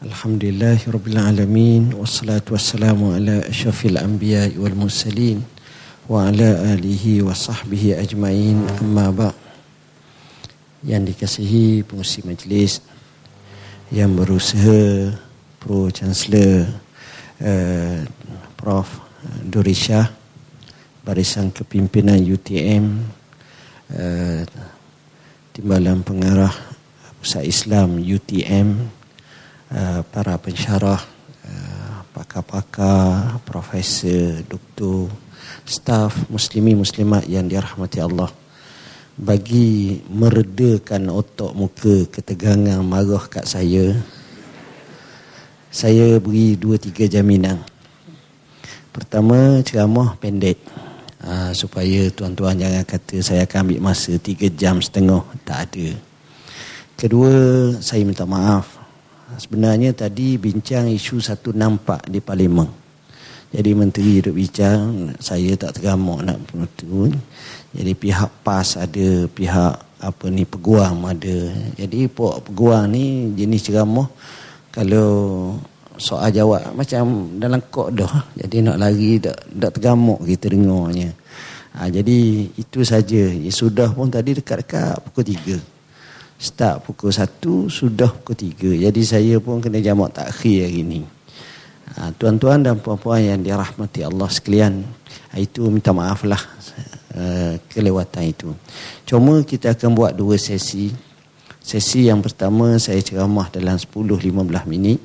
Alhamdulillah Rabbil Alamin. Wassalatu wassalamu ala ashrafil anbiya wal mursalin Wa ala alihi wa sahbihi ajma'in. Amma ba' Yang dikasihi pengusi majlis Yang berusaha Pro Chancellor uh, Prof. Durisha Barisan Kepimpinan UTM uh, Timbalan Pengarah Pusat Islam UTM Uh, para pensyarah, uh, pakar-pakar, profesor, doktor, staf muslimi muslimat yang dirahmati Allah bagi meredakan otak muka ketegangan marah kat saya saya beri dua tiga jaminan. Pertama ceramah pendek. Uh, supaya tuan-tuan jangan kata saya akan ambil masa tiga jam setengah tak ada. Kedua saya minta maaf sebenarnya tadi bincang isu satu nampak di parlimen. Jadi menteri duduk bincang, saya tak tergamak nak penutun. Jadi pihak PAS ada, pihak apa ni peguam ada. Jadi pok peguam ni jenis ceramah kalau soal jawab macam dalam kok dah. Jadi nak lari tak tak tergamak kita dengarnya. Ha, jadi itu saja. Ya, sudah pun tadi dekat-dekat pukul tiga start pukul 1 sudah pukul 3 jadi saya pun kena jamak takhir hari ini ha, tuan-tuan dan puan-puan yang dirahmati Allah sekalian itu minta maaf lah uh, kelewatan itu. Cuma kita akan buat dua sesi. Sesi yang pertama saya ceramah dalam 10-15 minit.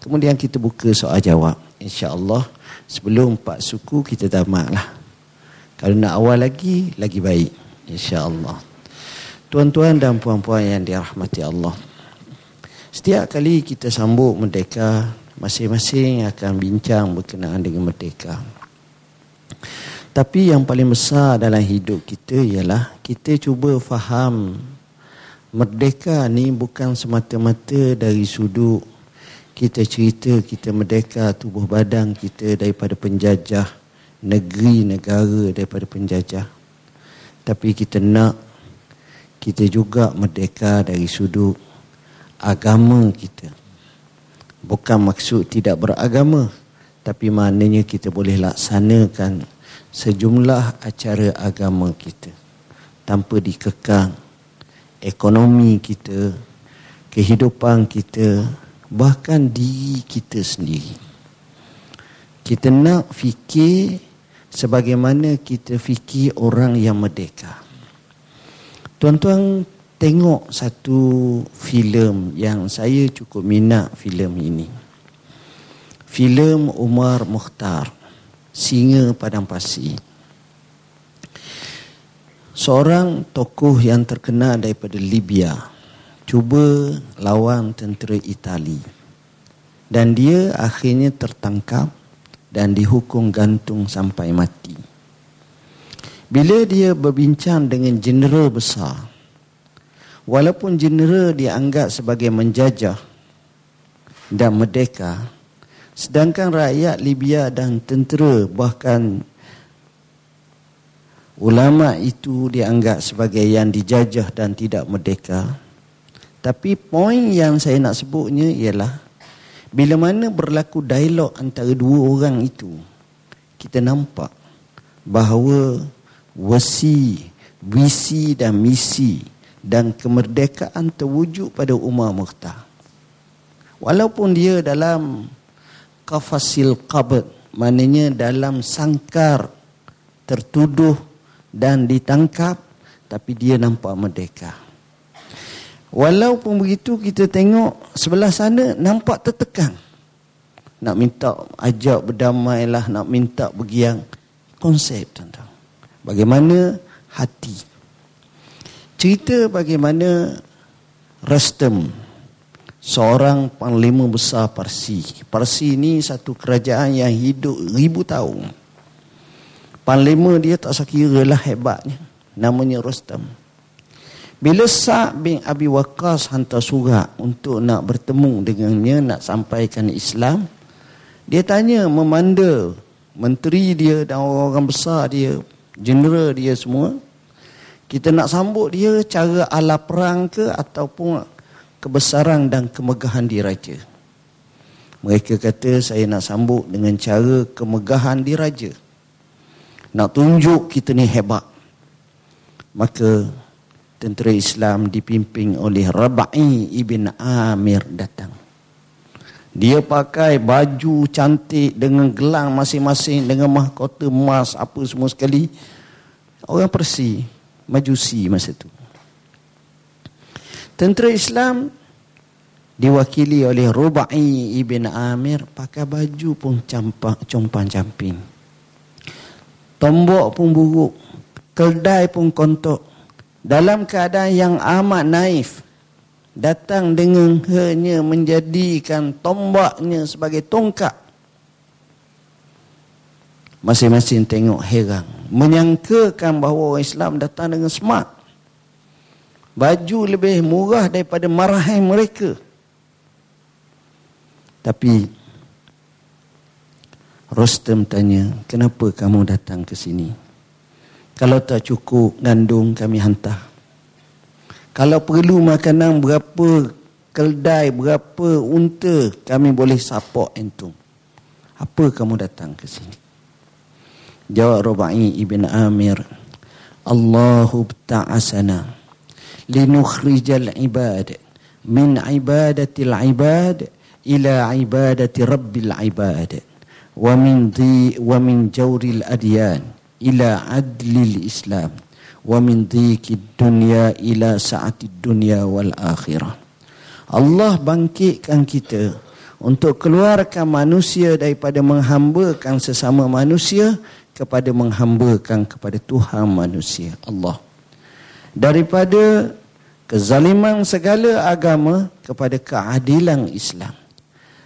Kemudian kita buka soal jawab. insyaAllah sebelum empat suku kita tamat lah kalau nak awal lagi lagi baik. insyaAllah Tuan-tuan dan puan-puan yang dirahmati Allah. Setiap kali kita sambut merdeka, masing-masing akan bincang berkenaan dengan merdeka. Tapi yang paling besar dalam hidup kita ialah kita cuba faham merdeka ni bukan semata-mata dari sudut kita cerita kita merdeka tubuh badan kita daripada penjajah negeri negara daripada penjajah. Tapi kita nak kita juga merdeka dari sudut agama kita. Bukan maksud tidak beragama, tapi maknanya kita boleh laksanakan sejumlah acara agama kita tanpa dikekang ekonomi kita, kehidupan kita, bahkan diri kita sendiri. Kita nak fikir sebagaimana kita fikir orang yang merdeka. Tuan-tuan tengok satu filem yang saya cukup minat filem ini. Filem Umar Mukhtar, Singa Padang Pasir. Seorang tokoh yang terkenal daripada Libya cuba lawan tentera Itali. Dan dia akhirnya tertangkap dan dihukum gantung sampai mati. Bila dia berbincang dengan jeneral besar, walaupun jeneral dianggap sebagai menjajah dan merdeka, sedangkan rakyat Libya dan tentera bahkan ulama itu dianggap sebagai yang dijajah dan tidak merdeka. Tapi poin yang saya nak sebutnya ialah bila mana berlaku dialog antara dua orang itu, kita nampak bahawa wasi, visi dan misi dan kemerdekaan terwujud pada Umar Mukhtar. Walaupun dia dalam kafasil qabd, maknanya dalam sangkar tertuduh dan ditangkap, tapi dia nampak merdeka. Walaupun begitu kita tengok sebelah sana nampak tertekan. Nak minta ajak berdamailah, nak minta bergiang. Konsep tuan-tuan. Bagaimana hati. Cerita bagaimana Rastam seorang panglima besar Parsi. Parsi ini satu kerajaan yang hidup ribu tahun. Panglima dia tak sekira lah hebatnya. Namanya Rastam. Bila Sa' bin Abi Waqas hantar surat untuk nak bertemu dengannya, nak sampaikan Islam, dia tanya memanda menteri dia dan orang-orang besar dia general dia semua kita nak sambut dia cara ala perang ke ataupun kebesaran dan kemegahan diraja Mereka kata saya nak sambut dengan cara kemegahan diraja. Nak tunjuk kita ni hebat. Maka tentera Islam dipimpin oleh Rabai ibn Amir datang. Dia pakai baju cantik dengan gelang masing-masing dengan mahkota emas apa semua sekali. Orang Persi, Majusi masa tu. Tentera Islam diwakili oleh Rubai ibn Amir pakai baju pun campak compang camping. Tombok pun buruk, keldai pun kontok. Dalam keadaan yang amat naif, datang dengan hanya menjadikan tombaknya sebagai tongkat. Masing-masing tengok heran. Menyangkakan bahawa orang Islam datang dengan smart. Baju lebih murah daripada marahan mereka. Tapi Rostem tanya, kenapa kamu datang ke sini? Kalau tak cukup gandung kami hantar. Kalau perlu makanan berapa keldai, berapa unta, kami boleh support entum. Apa kamu datang ke sini? Jawab Rubai ibn Amir. Allahu ta'asana linukhrijal ibad min ibadatil ibad ila ibadati rabbil ibad wa min di wa min jawril adyan ila adlil islam wa min dhikid dunya ila sa'atid dunya wal akhirah. Allah bangkitkan kita untuk keluarkan manusia daripada menghambakan sesama manusia kepada menghambakan kepada Tuhan manusia Allah. Daripada kezaliman segala agama kepada keadilan Islam.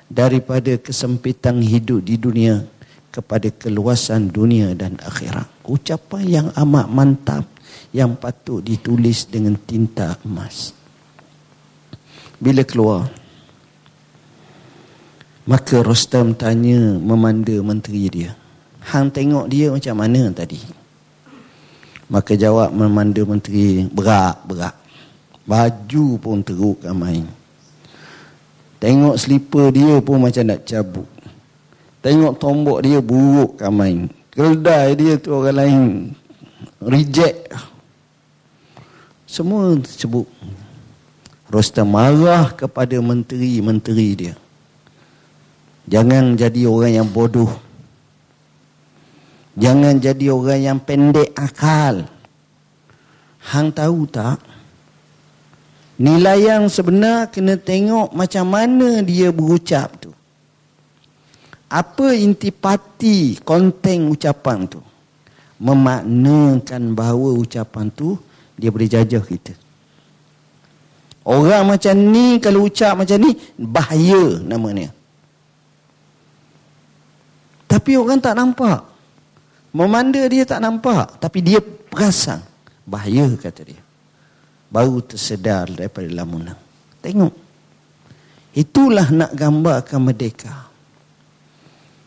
Daripada kesempitan hidup di dunia kepada keluasan dunia dan akhirat. Ucapan yang amat mantap yang patut ditulis dengan tinta emas. Bila keluar, maka Rostam tanya memanda menteri dia. Hang tengok dia macam mana tadi? Maka jawab memanda menteri, berak, berak. Baju pun teruk ramai. Tengok slipper dia pun macam nak cabut. Tengok tombok dia buruk ramai. Keldai dia tu orang lain reject semua sebut. Rostam marah kepada menteri-menteri dia. Jangan jadi orang yang bodoh. Jangan jadi orang yang pendek akal. Hang tahu tak? Nilai yang sebenar kena tengok macam mana dia berucap tu. Apa intipati konten ucapan tu? Memaknakan bahawa ucapan tu dia boleh jajah kita. Orang macam ni kalau ucap macam ni bahaya namanya. Tapi orang tak nampak. Memanda dia tak nampak tapi dia perasan bahaya kata dia. Baru tersedar daripada lamunan. Tengok. Itulah nak gambarkan merdeka.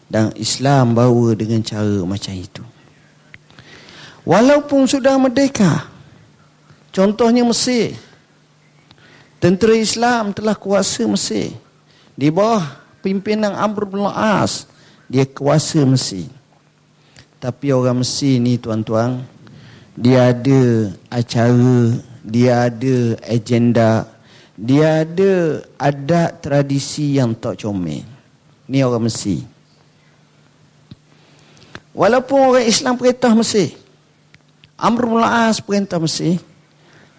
Dan Islam bawa dengan cara macam itu. Walaupun sudah merdeka, Contohnya Mesir. Tentera Islam telah kuasa Mesir. Di bawah pimpinan Amr bin As, dia kuasa Mesir. Tapi orang Mesir ni tuan-tuan, dia ada acara, dia ada agenda, dia ada adat tradisi yang tak comel. Ni orang Mesir. Walaupun orang Islam perintah Mesir, Amr bin As perintah Mesir,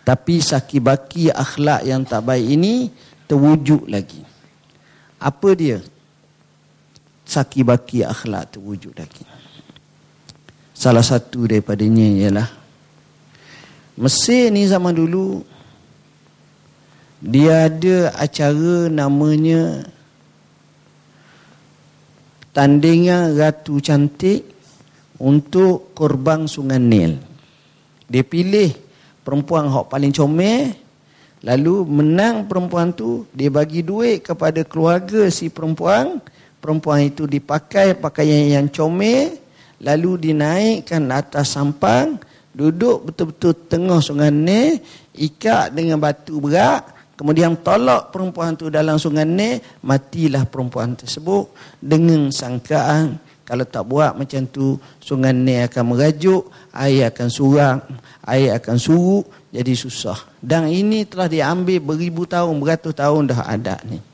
tapi sakibaki akhlak yang tak baik ini terwujud lagi. Apa dia? Sakibaki akhlak terwujud lagi. Salah satu daripadanya ialah Mesir ni zaman dulu dia ada acara namanya tandingan ratu cantik untuk korban sungai Nil. Dia pilih perempuan hok paling comel lalu menang perempuan tu dia bagi duit kepada keluarga si perempuan. Perempuan itu dipakai pakaian yang comel lalu dinaikkan atas sampang duduk betul-betul tengah sungai ni ikat dengan batu berat kemudian tolak perempuan tu dalam sungai ni, matilah perempuan tersebut dengan sangkaan kalau tak buat macam tu, sungai ni akan merajuk, air akan surang, air akan surut, jadi susah. Dan ini telah diambil beribu tahun, beratus tahun dah ada ni.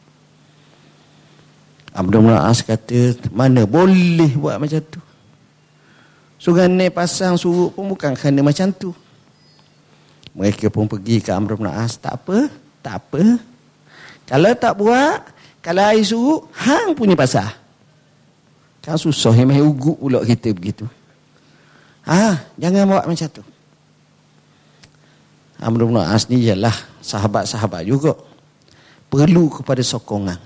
Abdul As kata, mana boleh buat macam tu. Sungai ni pasang surut pun bukan kerana macam tu. Mereka pun pergi ke Amr bin As. Tak apa, tak apa. Kalau tak buat, kalau air surut, hang punya pasal. Kan susah yang main ugut pula kita begitu. Ha, jangan buat macam tu. Amr bin As ni ialah sahabat-sahabat juga. Perlu kepada sokongan.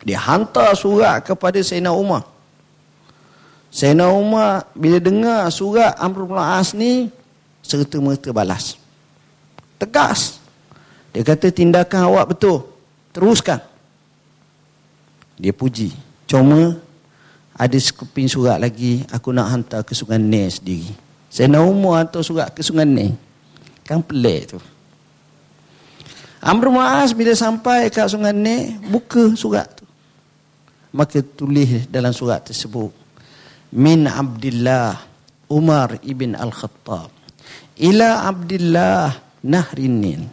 Dia hantar surat kepada Sayyidina Umar. Sayyidina Umar bila dengar surat Amr bin As ni serta-merta balas. Tegas. Dia kata tindakan awak betul. Teruskan. Dia puji. Cuma ada sekeping surat lagi aku nak hantar ke Sungai Nil sendiri. Sayyidina Umar hantar surat ke Sungai Nil. Kan pelik tu. Amr As bila sampai ke Sungai Nil buka surat tu maka tulis dalam surat tersebut min abdillah umar ibn al-khattab ila abdillah nahrin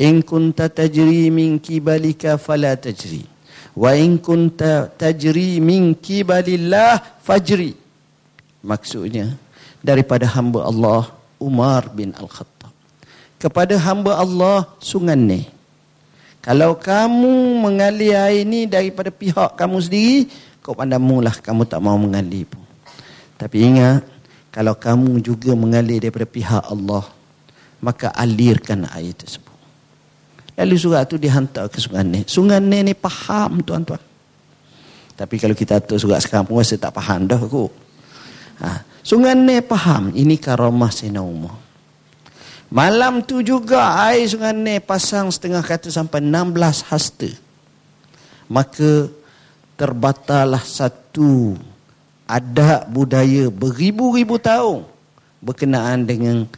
in kunta tajri min kibalika fala tajri wa in kunta tajri min kibalillah fajri maksudnya daripada hamba Allah Umar bin Al-Khattab kepada hamba Allah sungai ni kalau kamu mengalir air ini daripada pihak kamu sendiri, kau pandamulah kamu tak mau mengalir pun. Tapi ingat, kalau kamu juga mengalir daripada pihak Allah, maka alirkan air tersebut. Lalu surat itu dihantar ke Sungai Nih. Sungai Nih ni faham tuan-tuan. Tapi kalau kita atur surat sekarang pun rasa tak faham dah aku. Ha. Sungai Nih faham. Ini karamah Sina Umar. Malam tu juga air sungai ni pasang setengah kata sampai 16 hasta. Maka terbatalah satu adat budaya beribu-ribu tahun berkenaan dengan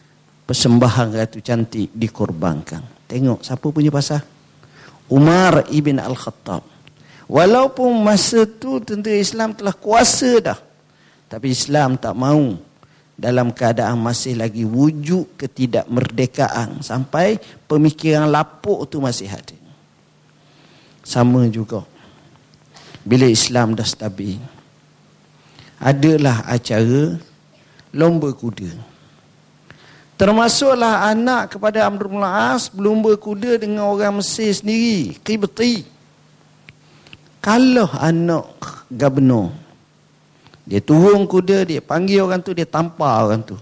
persembahan ratu cantik dikorbankan. Tengok siapa punya pasal? Umar ibn Al-Khattab. Walaupun masa tu tentera Islam telah kuasa dah. Tapi Islam tak mau dalam keadaan masih lagi wujud ketidakmerdekaan sampai pemikiran lapuk tu masih ada. Sama juga bila Islam dah stabil adalah acara lomba kuda. Termasuklah anak kepada Amr bin As berlomba kuda dengan orang Mesir sendiri, Qibti. Kalau anak gubernur dia turun kuda, dia panggil orang tu, dia tampar orang tu.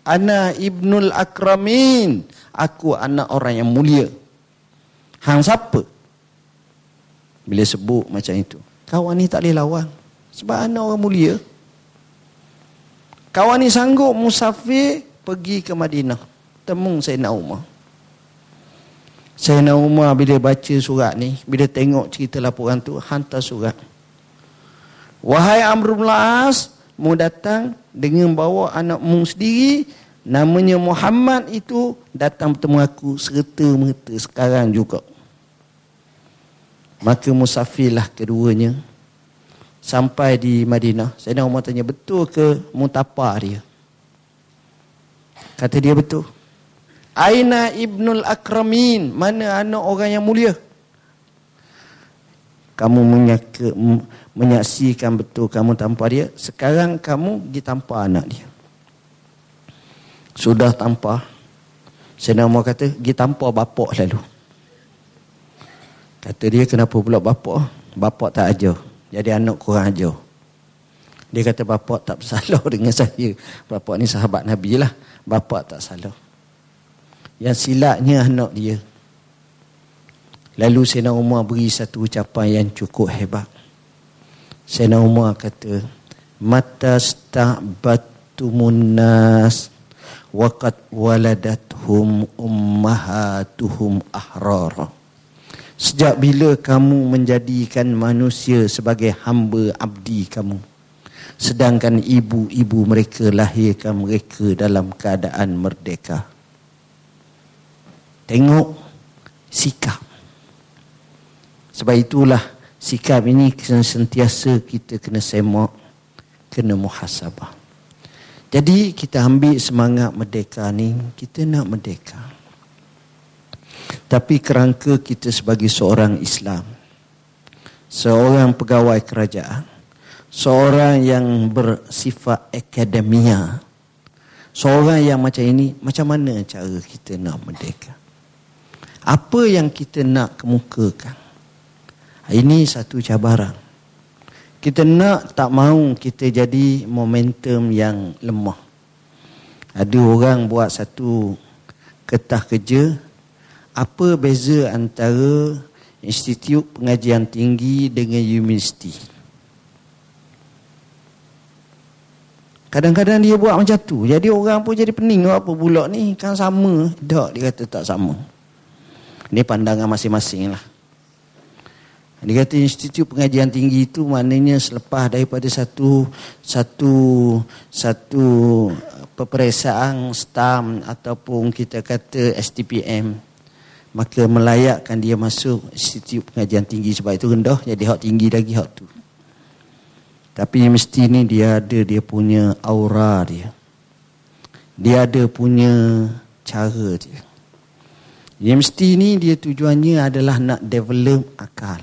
Ana ibnul akramin. Aku anak orang yang mulia. Hang siapa? Bila sebut macam itu. Kawan ni tak boleh lawan. Sebab anak orang mulia. Kawan ni sanggup musafir pergi ke Madinah. Temung Sayyidina Umar. Sayyidina Umar bila baca surat ni, bila tengok cerita laporan tu, hantar surat. Wahai Amr bin As, mu datang dengan bawa anakmu sendiri namanya Muhammad itu datang bertemu aku serta merta sekarang juga. Maka musafirlah keduanya sampai di Madinah. Nak Umar tanya betul ke mutapa dia? Kata dia betul. Aina ibnul akramin? Mana anak orang yang mulia? Kamu menyaka, menyaksikan betul kamu tanpa dia. Sekarang kamu ditampa anak dia. Sudah tanpa. Saya nama kata, pergi tanpa bapak lalu. Kata dia, kenapa pula bapak? Bapak tak ajar. Jadi anak kurang ajar. Dia kata, bapak tak bersalah dengan saya. Bapak ni sahabat Nabi lah. Bapak tak salah. Yang silapnya anak dia. Lalu Sena Umar beri satu ucapan yang cukup hebat. Sayyidina Umar kata mata sta'batumun nas waqad waladathum ummahatuhum ahrara Sejak bila kamu menjadikan manusia sebagai hamba abdi kamu sedangkan ibu-ibu mereka lahirkan mereka dalam keadaan merdeka Tengok sikap. Sebab itulah sikap ini sentiasa kita kena semak, kena muhasabah. Jadi kita ambil semangat merdeka ni, kita nak merdeka. Tapi kerangka kita sebagai seorang Islam, seorang pegawai kerajaan, seorang yang bersifat akademia, seorang yang macam ini, macam mana cara kita nak merdeka? Apa yang kita nak kemukakan? Ini satu cabaran. Kita nak tak mahu kita jadi momentum yang lemah. Ada orang buat satu ketah kerja. Apa beza antara institut pengajian tinggi dengan universiti. Kadang-kadang dia buat macam tu. Jadi orang pun jadi pening. Apa pula ni? Kan sama. Tak, dia kata tak sama. Ini pandangan masing-masing lah. Dia kata institut pengajian tinggi itu maknanya selepas daripada satu satu satu peperiksaan stam ataupun kita kata STPM maka melayakkan dia masuk institut pengajian tinggi sebab itu rendah jadi hak tinggi lagi hak tu tapi mesti ni dia ada dia punya aura dia dia ada punya cara dia dia mesti ni dia tujuannya adalah nak develop akal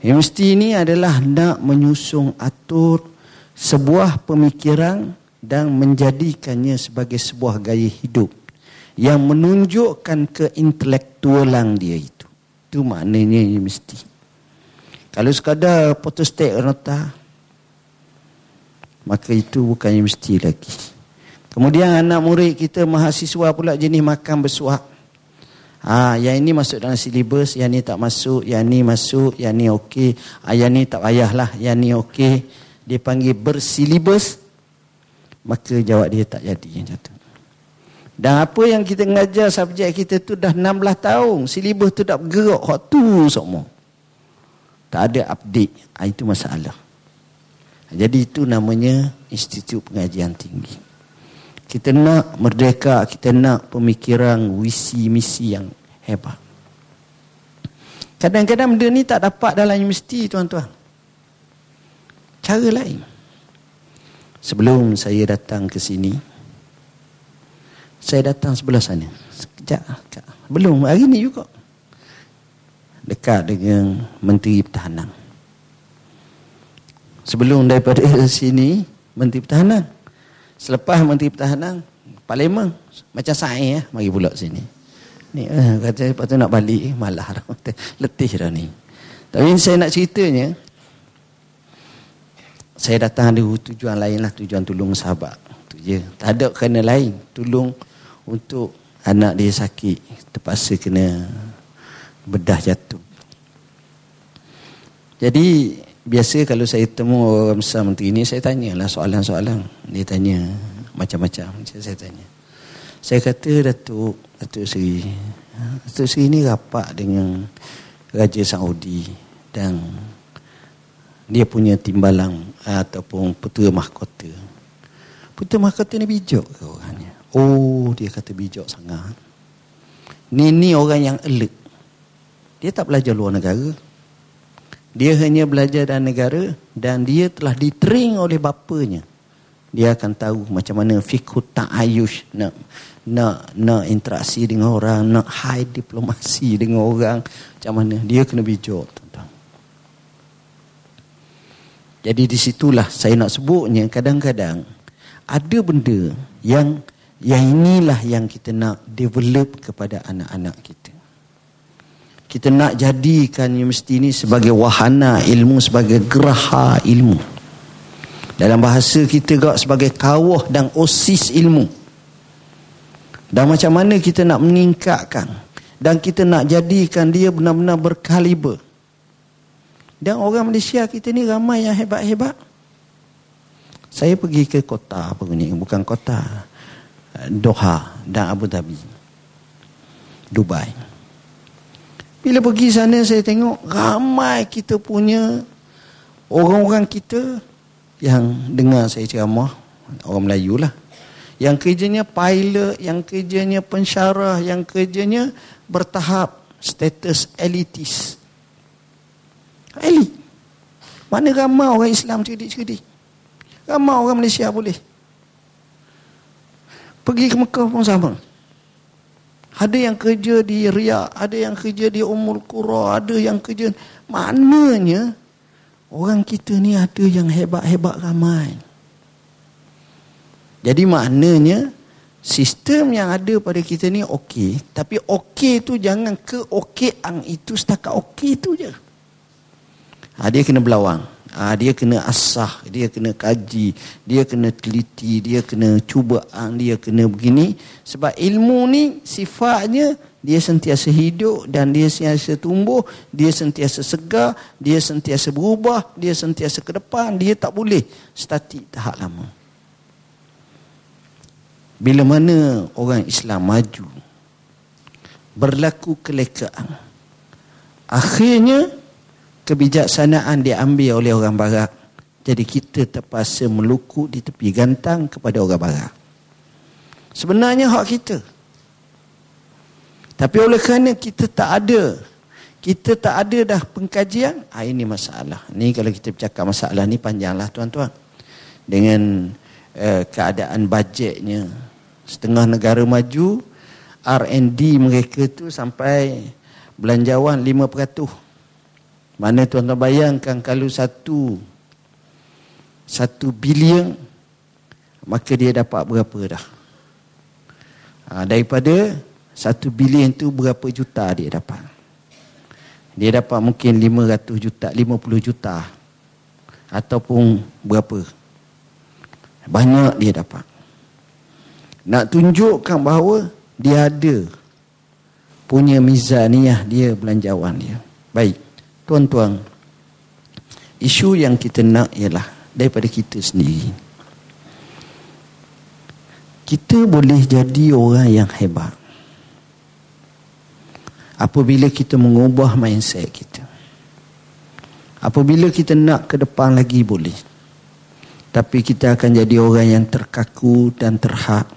yang mesti ini adalah nak menyusung atur sebuah pemikiran dan menjadikannya sebagai sebuah gaya hidup yang menunjukkan keintelektualan dia itu. Itu maknanya ini mesti. Kalau sekadar potostek nota, maka itu bukannya mesti lagi. Kemudian anak murid kita mahasiswa pula jenis makan bersuap. Ha, yang ini masuk dalam silibus, yang ini tak masuk, yang ini masuk, yang ini okey. Ha, yang ini tak payahlah, yang ini okey. Dia panggil bersilibus, maka jawab dia tak jadi macam tu. Dan apa yang kita mengajar subjek kita tu dah 16 tahun. Silibus tu tak bergerak. Hak tu semua. Tak ada update. Ha, itu masalah. Jadi itu namanya Institut Pengajian Tinggi. Kita nak merdeka, kita nak pemikiran visi misi yang hebat. Kadang-kadang benda ni tak dapat dalam universiti tuan-tuan. Cara lain. Sebelum saya datang ke sini, saya datang sebelah sana. Sekejap. Belum, hari ni juga. Dekat dengan Menteri Pertahanan. Sebelum daripada sini, Menteri Pertahanan. Selepas Menteri Pertahanan, Parlimen. Macam saya, ya. mari pula sini. Ni, eh, kata lepas tu nak balik, malah. Letih dah ni. Tapi saya nak ceritanya, saya datang ada tujuan lain lah, tujuan tolong sahabat. Tu je. Tak ada kena lain. Tolong untuk anak dia sakit terpaksa kena bedah jatuh. Jadi biasa kalau saya temu orang besar menteri ini saya tanyalah soalan-soalan. Dia tanya macam-macam saya tanya. Saya kata Datuk Datuk Seri Datuk Seri ini rapat dengan Raja Saudi dan dia punya timbalang ataupun putera mahkota. Putera mahkota ni bijak ke orangnya? Oh, dia kata bijak sangat. Ni ni orang yang alert. Dia tak belajar luar negara. Dia hanya belajar dalam negara dan dia telah ditrain oleh bapanya. Dia akan tahu macam mana fikih ta'ayush nak nak nak interaksi dengan orang, nak high diplomasi dengan orang, macam mana dia kena bijak tuan Jadi disitulah saya nak sebutnya kadang-kadang ada benda yang yang inilah yang kita nak develop kepada anak-anak kita. Kita nak jadikan universiti ini sebagai wahana ilmu, sebagai geraha ilmu. Dalam bahasa kita juga sebagai kawah dan osis ilmu. Dan macam mana kita nak meningkatkan. Dan kita nak jadikan dia benar-benar berkaliber. Dan orang Malaysia kita ni ramai yang hebat-hebat. Saya pergi ke kota apa ni? Bukan kota. Doha dan Abu Dhabi. Dubai. Bila pergi sana saya tengok ramai kita punya orang-orang kita yang dengar saya ceramah orang Melayu lah. Yang kerjanya pilot, yang kerjanya pensyarah, yang kerjanya bertahap status elitis. Elit. Mana ramai orang Islam cerdik-cerdik. Ramai orang Malaysia boleh. Pergi ke Mekah pun sama. Ada yang kerja di Riyadh, ada yang kerja di Umul Qura, ada yang kerja... Maknanya, orang kita ni ada yang hebat-hebat ramai. Jadi maknanya, sistem yang ada pada kita ni okey. Tapi okey tu jangan keokean itu setakat okey tu je. Ha, dia kena berlawang. Ha, dia kena asah, dia kena kaji, dia kena teliti, dia kena cuba, dia kena begini. Sebab ilmu ni sifatnya dia sentiasa hidup dan dia sentiasa tumbuh, dia sentiasa segar, dia sentiasa berubah, dia sentiasa ke depan, dia tak boleh statik tahap lama. Bila mana orang Islam maju, berlaku kelekaan, akhirnya kebijaksanaan diambil oleh orang barat. Jadi kita terpaksa melukuk di tepi gantang kepada orang barat. Sebenarnya hak kita. Tapi oleh kerana kita tak ada, kita tak ada dah pengkajian, ah, ini masalah. Ni kalau kita bercakap masalah ni panjanglah tuan-tuan. Dengan uh, keadaan bajetnya, setengah negara maju, R&D mereka tu sampai belanjawan 5%. Mana tuan-tuan bayangkan kalau satu satu bilion maka dia dapat berapa dah? Ha, daripada satu bilion tu berapa juta dia dapat? Dia dapat mungkin 500 juta, 50 juta ataupun berapa? Banyak dia dapat. Nak tunjukkan bahawa dia ada punya mizaniyah dia belanjawan dia. Baik. Tuan-tuan, isu yang kita nak ialah daripada kita sendiri. Kita boleh jadi orang yang hebat. Apabila kita mengubah mindset kita. Apabila kita nak ke depan lagi boleh. Tapi kita akan jadi orang yang terkaku dan terhak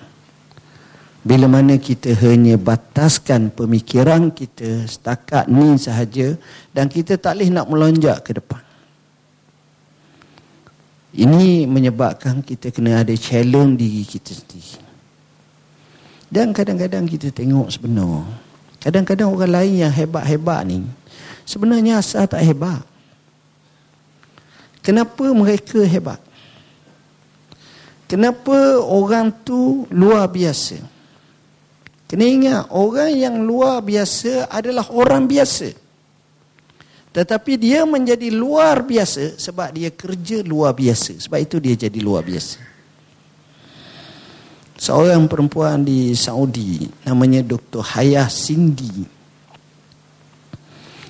bila mana kita hanya bataskan pemikiran kita setakat ni sahaja dan kita tak boleh nak melonjak ke depan. Ini menyebabkan kita kena ada challenge diri kita sendiri. Dan kadang-kadang kita tengok sebenar. Kadang-kadang orang lain yang hebat-hebat ni sebenarnya asal tak hebat. Kenapa mereka hebat? Kenapa orang tu luar biasa? Kena ingat, orang yang luar biasa adalah orang biasa. Tetapi dia menjadi luar biasa sebab dia kerja luar biasa. Sebab itu dia jadi luar biasa. Seorang perempuan di Saudi, namanya Dr. Hayah Cindy.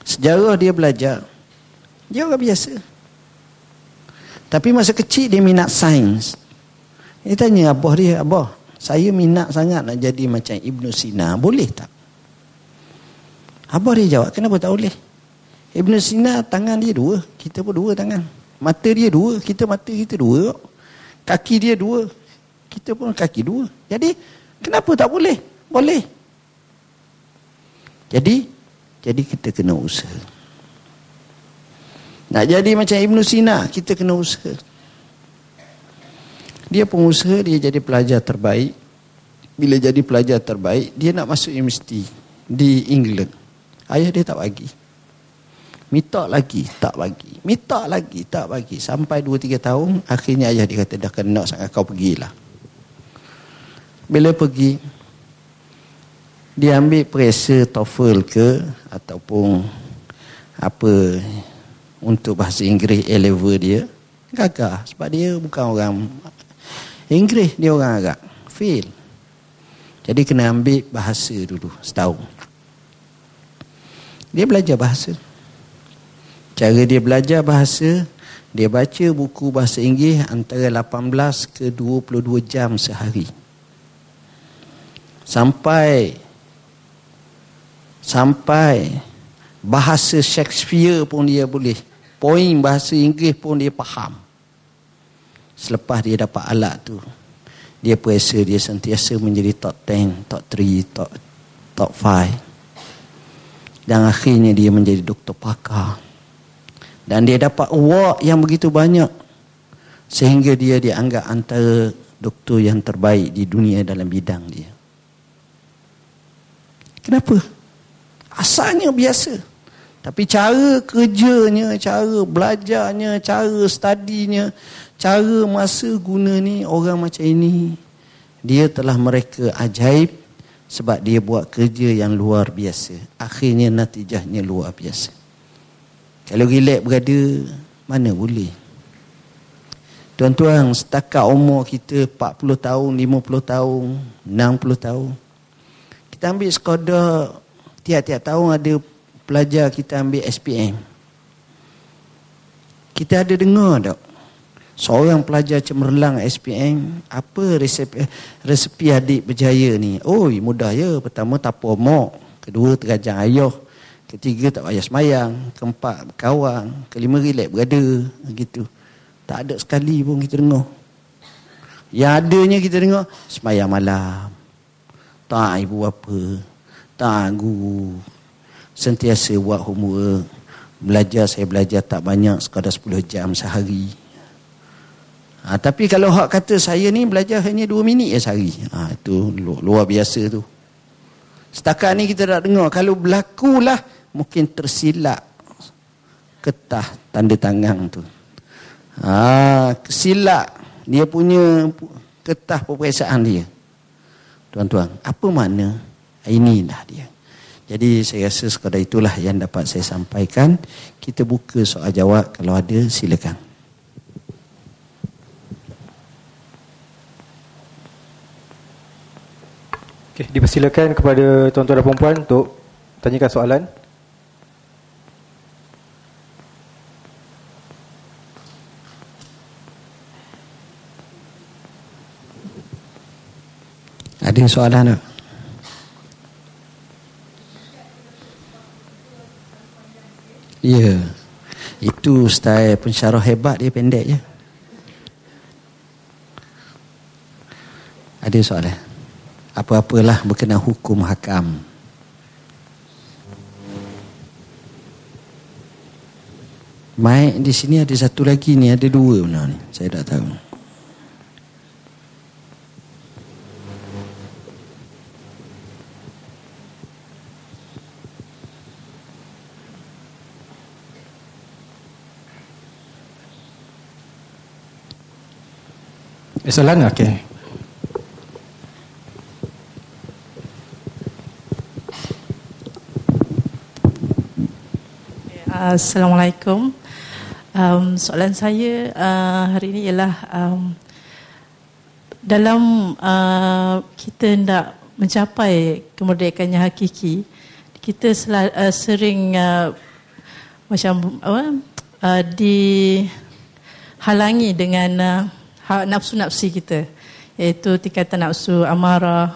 Sejarah dia belajar, dia orang biasa. Tapi masa kecil dia minat sains. Dia tanya abah dia, abah, saya minat sangat nak jadi macam Ibnu Sina. Boleh tak? Abah dia jawab, kenapa tak boleh? Ibnu Sina tangan dia dua. Kita pun dua tangan. Mata dia dua. Kita mata kita dua. Kaki dia dua. Kita pun kaki dua. Jadi, kenapa tak boleh? Boleh. Jadi, jadi kita kena usaha. Nak jadi macam Ibnu Sina, kita kena usaha. Dia pengusaha, dia jadi pelajar terbaik. Bila jadi pelajar terbaik, dia nak masuk universiti di England. Ayah dia tak bagi. Minta lagi, tak bagi. Minta lagi, tak bagi. Sampai 2-3 tahun, akhirnya ayah dia kata, dah kena sangat kau pergilah. Bila pergi, dia ambil periksa TOEFL ke, ataupun apa untuk bahasa Inggeris A-level dia, gagal. Sebab dia bukan orang Inggeris dia orang Arab. Fail. Jadi kena ambil bahasa dulu setahun. Dia belajar bahasa. Cara dia belajar bahasa, dia baca buku bahasa Inggeris antara 18 ke 22 jam sehari. Sampai sampai bahasa Shakespeare pun dia boleh. Poin bahasa Inggeris pun dia faham. Selepas dia dapat alat tu Dia perasa dia sentiasa menjadi top 10 Top 3 Top top 5 Dan akhirnya dia menjadi doktor pakar. Dan dia dapat award yang begitu banyak. Sehingga dia dianggap antara doktor yang terbaik di dunia dalam bidang dia. Kenapa? Asalnya biasa. Tapi cara kerjanya, cara belajarnya, cara studinya, cara masa guna ni orang macam ini dia telah mereka ajaib sebab dia buat kerja yang luar biasa. Akhirnya natijahnya luar biasa. Kalau relax berada, mana boleh. Tuan-tuan, setakat umur kita 40 tahun, 50 tahun, 60 tahun. Kita ambil sekadar tiap-tiap tahun ada pelajar kita ambil SPM. Kita ada dengar tak? Seorang pelajar cemerlang SPM, apa resepi, resepi adik berjaya ni? Oh, mudah ya. Pertama, tapur mok. Kedua, terajang ayah. Ketiga, tak payah semayang. Keempat, kawan. Kelima, relax berada. Gitu. Tak ada sekali pun kita dengar. Yang adanya kita dengar, semayang malam. Tak ibu apa. Tak guru. Sentiasa buat homework. Belajar, saya belajar tak banyak. Sekadar 10 jam sehari. Ha, tapi kalau hak kata saya ni belajar hanya dua minit ya sehari. Ha, itu lu, luar biasa tu. Setakat ni kita tak dengar. Kalau berlakulah mungkin tersilap ketah tanda tangan tu. Ha, silap dia punya ketah peperiksaan dia. Tuan-tuan, apa makna? Inilah dia. Jadi saya rasa sekadar itulah yang dapat saya sampaikan. Kita buka soal jawab kalau ada silakan. Okay, dipersilakan kepada tuan-tuan dan puan untuk tanyakan soalan. Ada soalan tak? Ya. Itu style pensyarah hebat dia pendek je. Ada soalan? Apa-apalah berkenaan hukum hakam. Mai di sini ada satu lagi ni, ada dua benar ni. Saya tak tahu. Soalan okey. Assalamualaikum. Um, soalan saya uh, hari ini ialah um, dalam uh, kita hendak mencapai kemerdekaan yang hakiki, kita sel- uh, sering uh, macam apa uh, dihalangi dengan uh, nafsu-nafsi kita, iaitu tingkatan nafsu amarah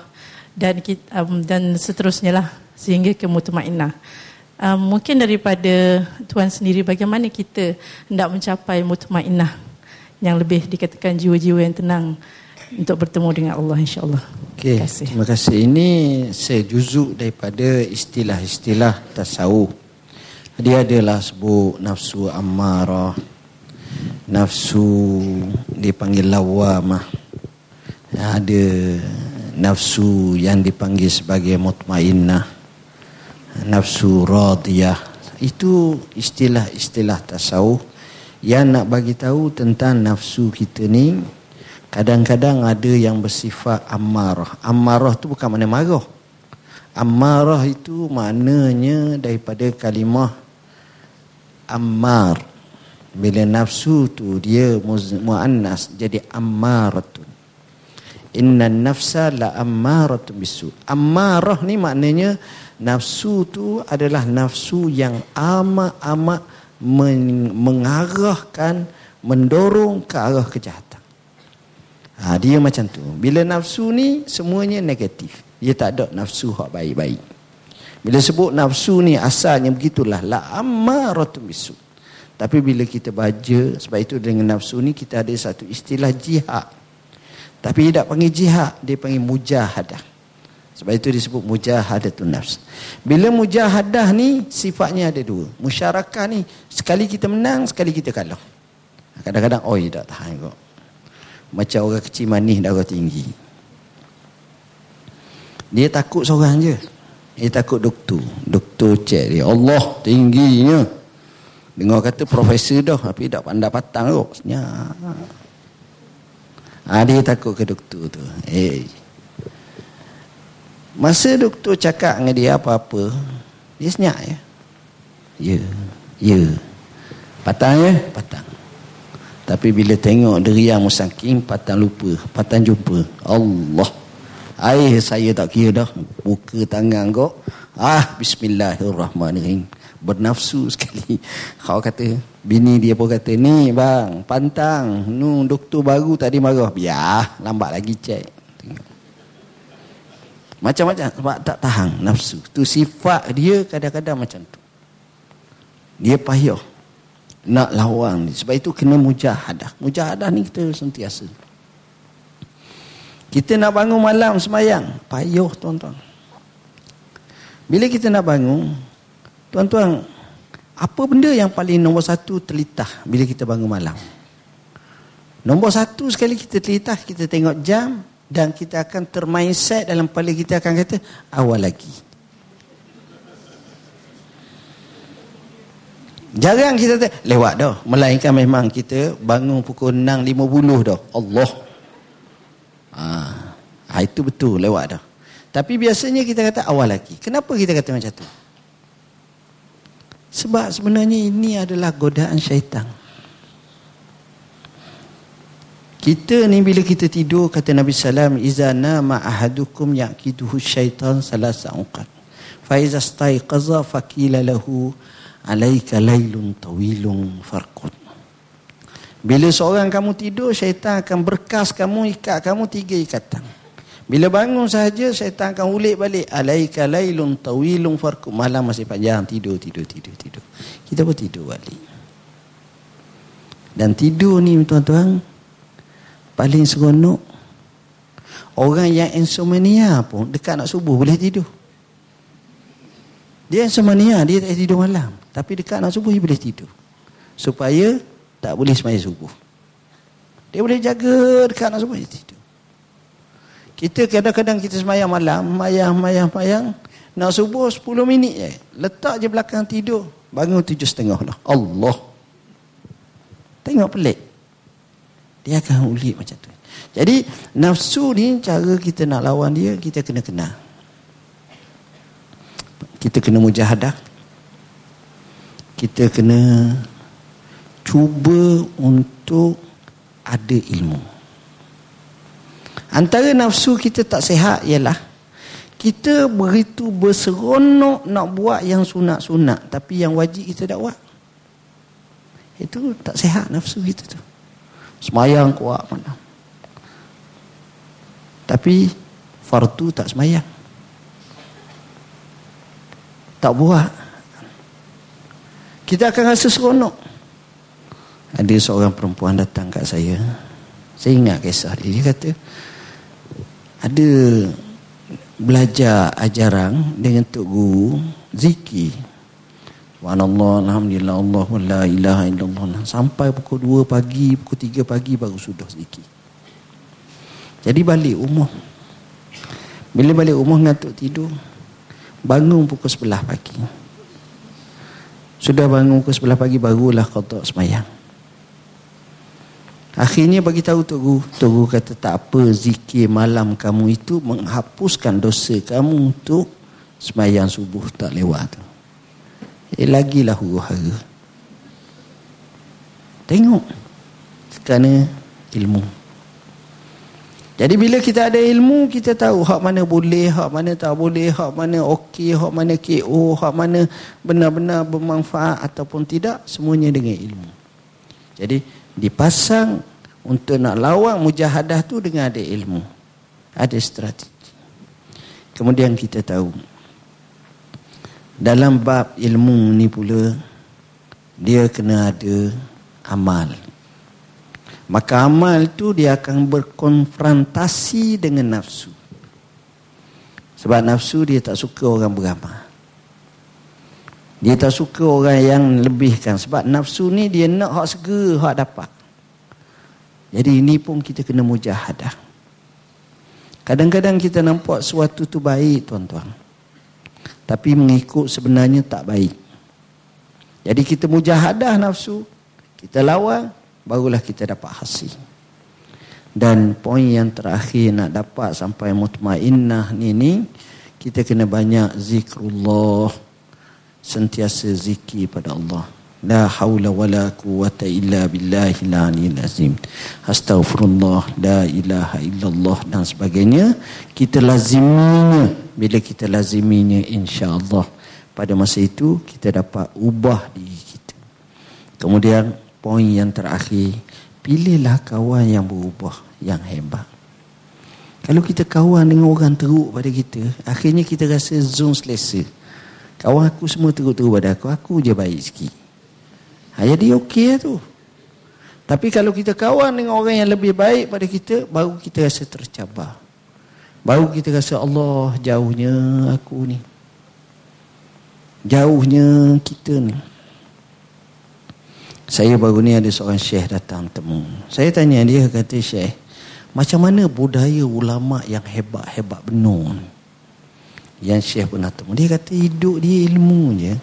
dan kita, um, dan seterusnya lah sehingga ke mutmainnah. Um, mungkin daripada tuan sendiri bagaimana kita hendak mencapai mutmainnah yang lebih dikatakan jiwa-jiwa yang tenang untuk bertemu dengan Allah insya-Allah. Okay. Terima kasih. Terima kasih. Ini saya juzuk daripada istilah-istilah tasawuf. Dia adalah sebut nafsu ammarah, nafsu dipanggil lawamah. Ada nafsu yang dipanggil sebagai mutmainnah nafsu radiyah. Itu istilah-istilah tasawuf yang nak bagi tahu tentang nafsu kita ni. Kadang-kadang ada yang bersifat amarah. Amarah tu bukan mana marah. Amarah itu maknanya daripada kalimah ammar. Bila nafsu tu dia muannas jadi ammaratun. Inna nafsa la ammaratun bisu. Ammarah ni maknanya Nafsu tu adalah nafsu yang amat-amat mengarahkan, mendorong ke arah kejahatan. Ha, dia macam tu. Bila nafsu ni semuanya negatif. Dia tak ada nafsu hak baik-baik. Bila sebut nafsu ni asalnya begitulah. La ammaratun bisu. Tapi bila kita baca, sebab itu dengan nafsu ni kita ada satu istilah jihad. Tapi dia tak panggil jihad, dia panggil mujahadah. Sebab itu disebut mujahadatun nafs. Bila mujahadah ni sifatnya ada dua. Musyarakah ni sekali kita menang, sekali kita kalah. Kadang-kadang oi tak tahan kok. Macam orang kecil manis darah tinggi. Dia takut seorang je. Dia takut doktor. Doktor cek dia. Allah tingginya. Dengar kata profesor dah. Tapi tak pandai patang kok. Ha, dia takut ke doktor tu. Eh. Masa doktor cakap dengan dia apa-apa, dia senyap ya. Ya. Ya. Patang ya? Patang. Tapi bila tengok deria musaking, patang lupa. Patang jumpa. Allah. Air saya tak kira dah. Buka tangan kau. Ah, bismillahirrahmanirrahim. Bernafsu sekali. Kau kata, bini dia pun kata, ni bang, pantang. Nu, doktor baru tadi marah. Biar, lambat lagi cek. Macam-macam sebab tak tahan nafsu. Tu sifat dia kadang-kadang macam tu. Dia payah nak lawan ni. Sebab itu kena mujahadah. Mujahadah ni kita sentiasa. Kita nak bangun malam semayang. Payah tuan-tuan. Bila kita nak bangun. Tuan-tuan. Apa benda yang paling nombor satu terlitah bila kita bangun malam? Nombor satu sekali kita terlitah. Kita tengok jam dan kita akan termindset dalam kepala kita akan kata awal lagi. Jarang kita te- lewat dah. Melainkan memang kita bangun pukul 6.50 dah. Allah. Ha. itu betul lewat dah. Tapi biasanya kita kata awal lagi. Kenapa kita kata macam tu? Sebab sebenarnya ini adalah godaan syaitan. Kita ni bila kita tidur kata Nabi sallam iza nama ahadukum yaqiduhu syaitan salasa uqat. Fa iza staiqaza faqila lahu alaika lailun tawilun farqut. Bila seorang kamu tidur syaitan akan berkas kamu ikat kamu tiga ikatan. Bila bangun saja syaitan akan ulik balik alaika lailun tawilun farqut. Malam masih panjang tidur tidur tidur tidur. Kita pun tidur balik. Dan tidur ni tuan-tuan paling seronok. Orang yang insomnia pun dekat nak subuh boleh tidur. Dia insomnia dia tak tidur malam. Tapi dekat nak subuh dia boleh tidur. Supaya tak boleh semayang subuh. Dia boleh jaga dekat nak subuh dia tidur. Kita kadang-kadang kita semayang malam mayang mayang mayang nak subuh 10 minit je letak je belakang tidur bangun tujuh setengah lah. Allah. Tengok pelik dia akan ulik macam tu. Jadi nafsu ni cara kita nak lawan dia kita kena kenal. Kita kena mujahadah. Kita kena cuba untuk ada ilmu. Antara nafsu kita tak sehat ialah kita begitu berseronok nak buat yang sunat-sunat tapi yang wajib kita tak buat. Itu tak sehat nafsu kita tu. Semayang kuat mana. Tapi fardu tak semayang. Tak buat. Kita akan rasa seronok. Ada seorang perempuan datang kat saya. Saya ingat kisah dia. Dia kata, ada belajar ajaran dengan Tok Guru, zikir. Subhanallah, Alhamdulillah, Allah, la ilaha illallah. Sampai pukul 2 pagi, pukul 3 pagi baru sudah zikir. Jadi balik rumah. Bila balik rumah ngantuk tidur, bangun pukul 11 pagi. Sudah bangun pukul 11 pagi, barulah kotak semayang. Akhirnya bagi tahu Tok Guru, Tok Guru kata tak apa zikir malam kamu itu menghapuskan dosa kamu untuk semayang subuh tak lewat tu. Eh lagilah huru hara. Tengok. Kerana ilmu. Jadi bila kita ada ilmu, kita tahu hak mana boleh, hak mana tak boleh, hak mana okey, hak mana KO, hak mana benar-benar bermanfaat ataupun tidak, semuanya dengan ilmu. Jadi dipasang untuk nak lawan mujahadah tu dengan ada ilmu. Ada strategi. Kemudian kita tahu dalam bab ilmu ni pula dia kena ada amal maka amal tu dia akan berkonfrontasi dengan nafsu Sebab nafsu dia tak suka orang beramal. Dia tak suka orang yang lebihkan. Sebab nafsu ni dia nak hak segera, hak dapat. Jadi ini pun kita kena mujahadah. Kadang-kadang kita nampak sesuatu tu baik tuan-tuan. Tapi mengikut sebenarnya tak baik. Jadi kita mujahadah nafsu. Kita lawan. Barulah kita dapat hasil. Dan poin yang terakhir nak dapat sampai mutmainnah ni ni kita kena banyak zikrullah sentiasa zikir pada Allah. La haula wala quwata illa billahi al azim. Astaghfirullah, la ilaha illallah dan sebagainya. Kita laziminya bila kita laziminya insya-Allah pada masa itu kita dapat ubah diri kita. Kemudian poin yang terakhir Pilihlah kawan yang berubah, yang hebat. Kalau kita kawan dengan orang teruk pada kita, akhirnya kita rasa zone selesa. Kawan aku semua teruk-teruk pada aku, aku je baik sikit. Ha, jadi okey lah tu. Tapi kalau kita kawan dengan orang yang lebih baik pada kita, baru kita rasa tercabar. Baru kita rasa Allah jauhnya aku ni. Jauhnya kita ni. Saya baru ni ada seorang syekh datang temu. Saya tanya dia kata syekh, macam mana budaya ulama yang hebat-hebat benar Yang syekh pernah temu. Dia kata hidup dia ilmu je.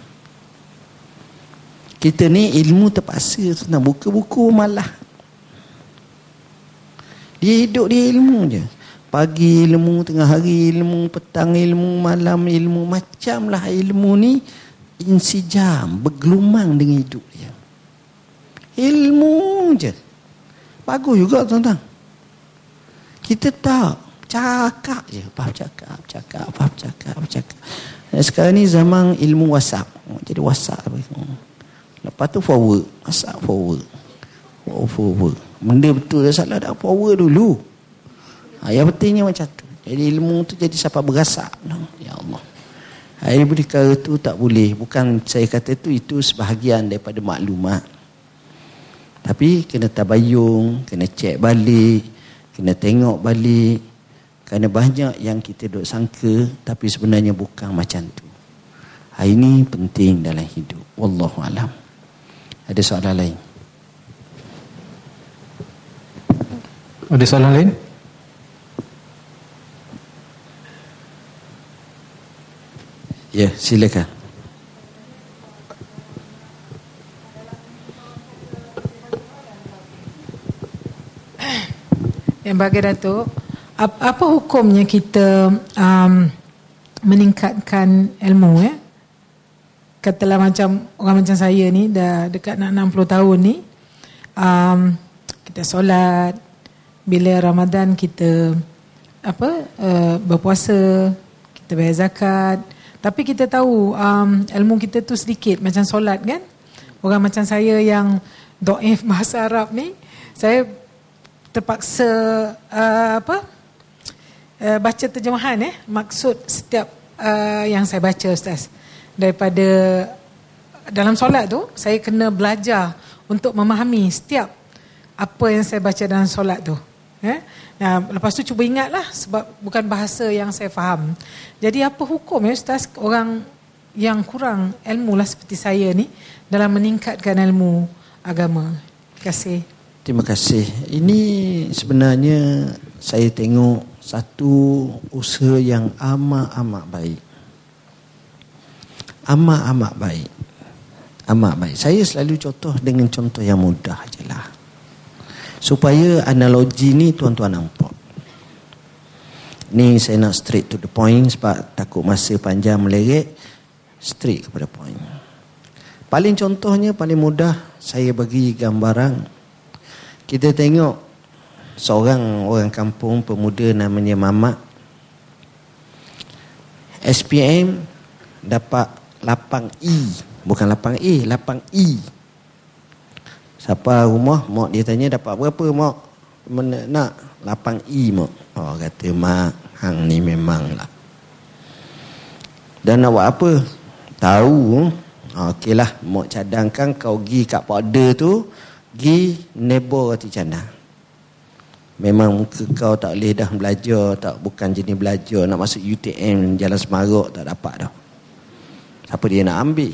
Kita ni ilmu terpaksa nak buka buku malah. Dia hidup dia ilmu je. Pagi ilmu, tengah hari ilmu, petang ilmu, malam ilmu. Macamlah ilmu ni insijam, bergelumang dengan hidup dia. Ilmu je. Bagus juga tuan-tuan. Kita tak cakap je. Apa cakap, cakap, apa cakap, cakap. Dan sekarang ni zaman ilmu WhatsApp. Jadi WhatsApp. Lepas tu forward. WhatsApp forward. Oh, forward. Benda betul dah salah dah forward dulu. Ha, yang pentingnya macam tu. Jadi ilmu tu jadi siapa berasap. Ya Allah. Hari perkara tu tak boleh. Bukan saya kata tu itu sebahagian daripada maklumat. Tapi kena tabayung, kena cek balik, kena tengok balik. Kerana banyak yang kita duk sangka tapi sebenarnya bukan macam tu. Hal ini penting dalam hidup. Wallahu alam. Ada soalan lain? Ada soalan lain? Ya, silakan. Yang bagi Datuk, apa hukumnya kita um, meningkatkan ilmu ya? Katalah macam orang macam saya ni dah dekat nak 60 tahun ni um, kita solat bila Ramadan kita apa uh, berpuasa kita bayar zakat tapi kita tahu um, ilmu kita tu sedikit. Macam solat kan? Orang macam saya yang doif bahasa Arab ni saya terpaksa uh, apa? Uh, baca terjemahan eh? Maksud setiap uh, yang saya baca ustaz. Daripada dalam solat tu saya kena belajar untuk memahami setiap apa yang saya baca dalam solat tu eh nah lepas tu cuba ingatlah sebab bukan bahasa yang saya faham jadi apa hukum ya ustaz orang yang kurang ilmu lah seperti saya ni dalam meningkatkan ilmu agama terima kasih Terima kasih. Ini sebenarnya saya tengok satu usaha yang amat-amat baik. Amat-amat baik. Amat baik. Saya selalu contoh dengan contoh yang mudah je lah. Supaya analogi ni tuan-tuan nampak. Ni saya nak straight to the point sebab takut masa panjang meleret. Straight kepada point. Paling contohnya, paling mudah saya bagi gambaran kita tengok seorang orang kampung pemuda namanya Mamat. SPM dapat lapang E. Bukan lapang E, lapang E. Siapa rumah, mak dia tanya dapat berapa mak? Mana nak lapang E mak? Oh kata mak, hang ni memang lah. Dan nak buat apa? Tahu. Okeylah, mak cadangkan kau pergi kat powder tu, Gi nebo roti canai. Memang muka kau tak boleh dah belajar tak bukan jenis belajar nak masuk UTM jalan semarok tak dapat dah. Apa dia nak ambil?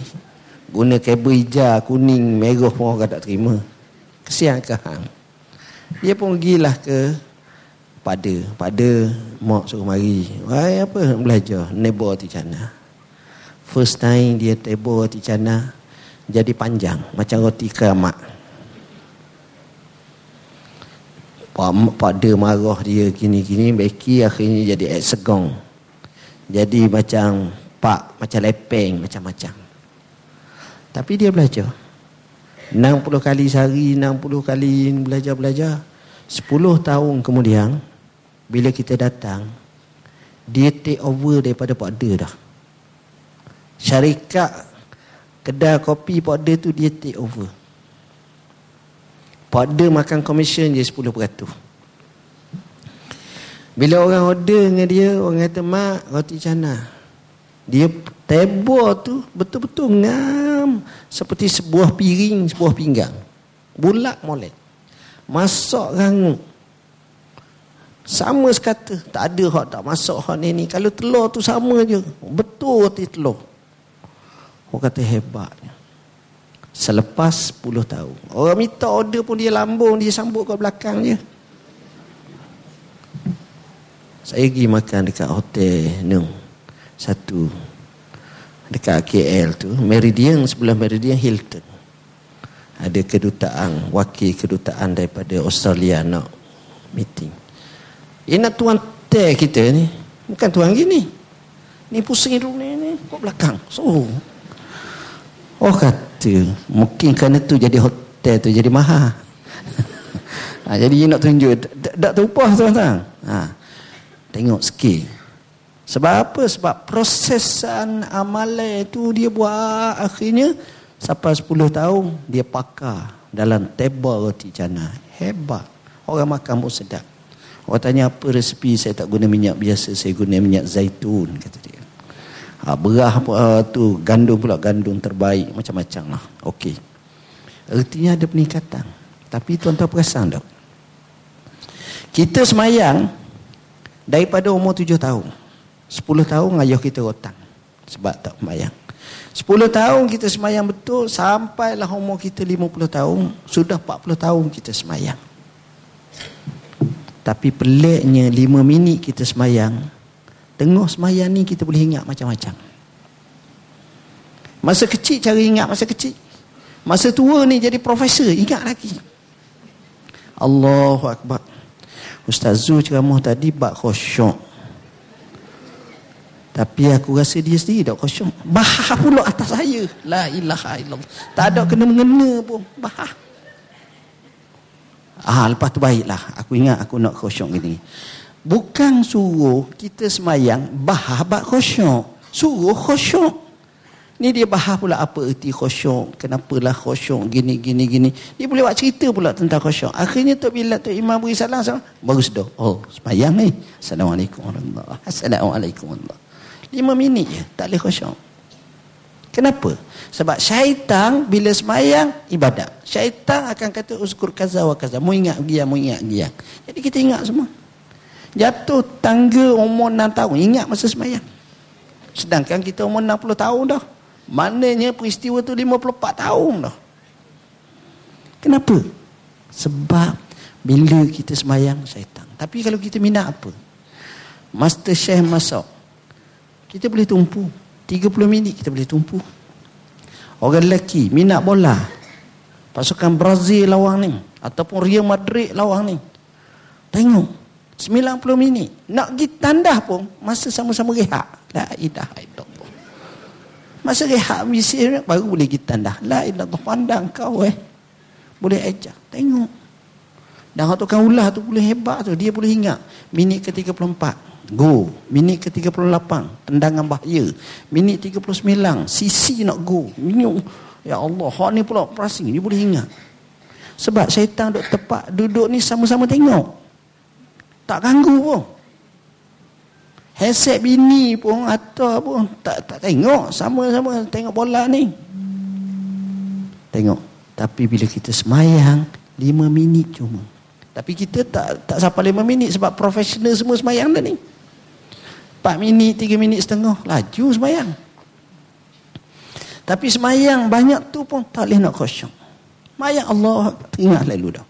Guna kabel hijau, kuning, merah pun orang tak terima. Kesian ke hang? Dia pun gilah ke pada pada mak suruh mari. Wahai apa nak belajar? Nebo ti cana. First time dia tebo ti cana jadi panjang macam roti keramat. pada marah dia gini-gini Becky akhirnya jadi segong jadi macam pak macam lepeng macam-macam tapi dia belajar 60 kali sehari 60 kali belajar-belajar 10 tahun kemudian bila kita datang dia take over daripada Pak De dah syarikat kedai kopi Pak De tu dia take over pada makan komisen je 10%. Bila orang order dengan dia, orang kata, Mak, roti cana. Dia tebor tu betul-betul ngam. Seperti sebuah piring, sebuah pinggang. Bulat molek. Masak rangup. Sama sekata. Tak ada hak tak masak hak ni ni. Kalau telur tu sama je. Betul roti telur. Orang kata hebatnya. Selepas 10 tahun. Orang minta order pun dia lambung, dia sambut kat belakang je. Saya pergi makan dekat hotel Nung. Satu. Dekat KL tu. Meridian, sebelah Meridian Hilton. Ada kedutaan, wakil kedutaan daripada Australia nak meeting. Ini nak tuan teh kita ni. Bukan tuan gini. Ni pusing dulu ni, ni. Kau belakang. So. Oh kata mungkin kerana tu jadi hotel tu jadi mahal ha, jadi nak tunjuk tak terupah tuan-tuan ha, tengok sikit sebab apa? Sebab prosesan amalan itu dia buat akhirnya sampai 10 tahun dia pakar dalam tebal roti cana. Hebat. Orang makan pun sedap. Orang tanya apa resepi saya tak guna minyak biasa? Saya guna minyak zaitun kata dia. Ha, berah uh, tu. Gandum pula gandum terbaik. Macam-macam lah. Okey. Artinya ada peningkatan. Tapi tuan-tuan perasan tak? Kita semayang daripada umur tujuh tahun sepuluh tahun ayah kita rotan sebab tak semayang sepuluh tahun kita semayang betul sampailah umur kita lima puluh tahun sudah empat puluh tahun kita semayang tapi peliknya lima minit kita semayang Tengah semayang ni kita boleh ingat macam-macam. Masa kecil cara ingat masa kecil. Masa tua ni jadi profesor ingat lagi. Allahu Akbar. Ustaz Zul ceramah tadi bak khusyuk. Tapi aku rasa dia sendiri tak khusyuk. Bahah pula atas saya. La ilaha illallah. Tak ada kena mengena pun. Bahah. Ah, lepas tu baiklah. Aku ingat aku nak khusyuk gini. Bukan suruh kita semayang bahabat khusyuk. Suruh khusyuk. Ni dia bahas pula apa erti khusyuk. Kenapalah khusyuk gini, gini, gini. Dia boleh buat cerita pula tentang khusyuk. Akhirnya tu bila tu imam beri salam, salam baru sedar. Oh, semayang ni. Assalamualaikum warahmatullahi Assalamualaikum warahmatullahi Lima minit je, tak boleh khusyuk. Kenapa? Sebab syaitan bila semayang, ibadat. Syaitan akan kata, uskur kaza wa kaza. Mu ingat dia, mu ingat dia. Jadi kita ingat semua. Jatuh tangga umur 6 tahun. Ingat masa semayang. Sedangkan kita umur 60 tahun dah. Maknanya peristiwa tu 54 tahun dah. Kenapa? Sebab bila kita semayang syaitan. Tapi kalau kita minat apa? Master Chef masak. Kita boleh tumpu. 30 minit kita boleh tumpu. Orang lelaki minat bola. Pasukan Brazil lawang ni. Ataupun Real Madrid lawang ni. Tengok. 90 minit. Nak pergi tandah pun masa sama-sama rehat. La ilaha illallah. Masa rehat misi baru boleh pergi tandah. La ilaha pandang kau eh. Boleh ejak. Tengok. Dan tukang ulah tu boleh hebat tu. Dia boleh ingat. Minit ke-34. Go. Minit ke-38. Tendangan bahaya. Minit 39. Sisi nak go. Minit. Ya Allah. Hak ni pula prasing. Dia boleh ingat. Sebab syaitan duduk tepat. Duduk ni sama-sama tengok. Tak ganggu pun. Headset bini pun atau pun tak tak tengok sama-sama tengok bola ni. Tengok. Tapi bila kita semayang lima minit cuma. Tapi kita tak tak sampai lima minit sebab profesional semua semayang dah ni. Empat minit, tiga minit setengah. Laju semayang. Tapi semayang banyak tu pun tak boleh nak khusyuk. Semayang Allah tengah lalu dah.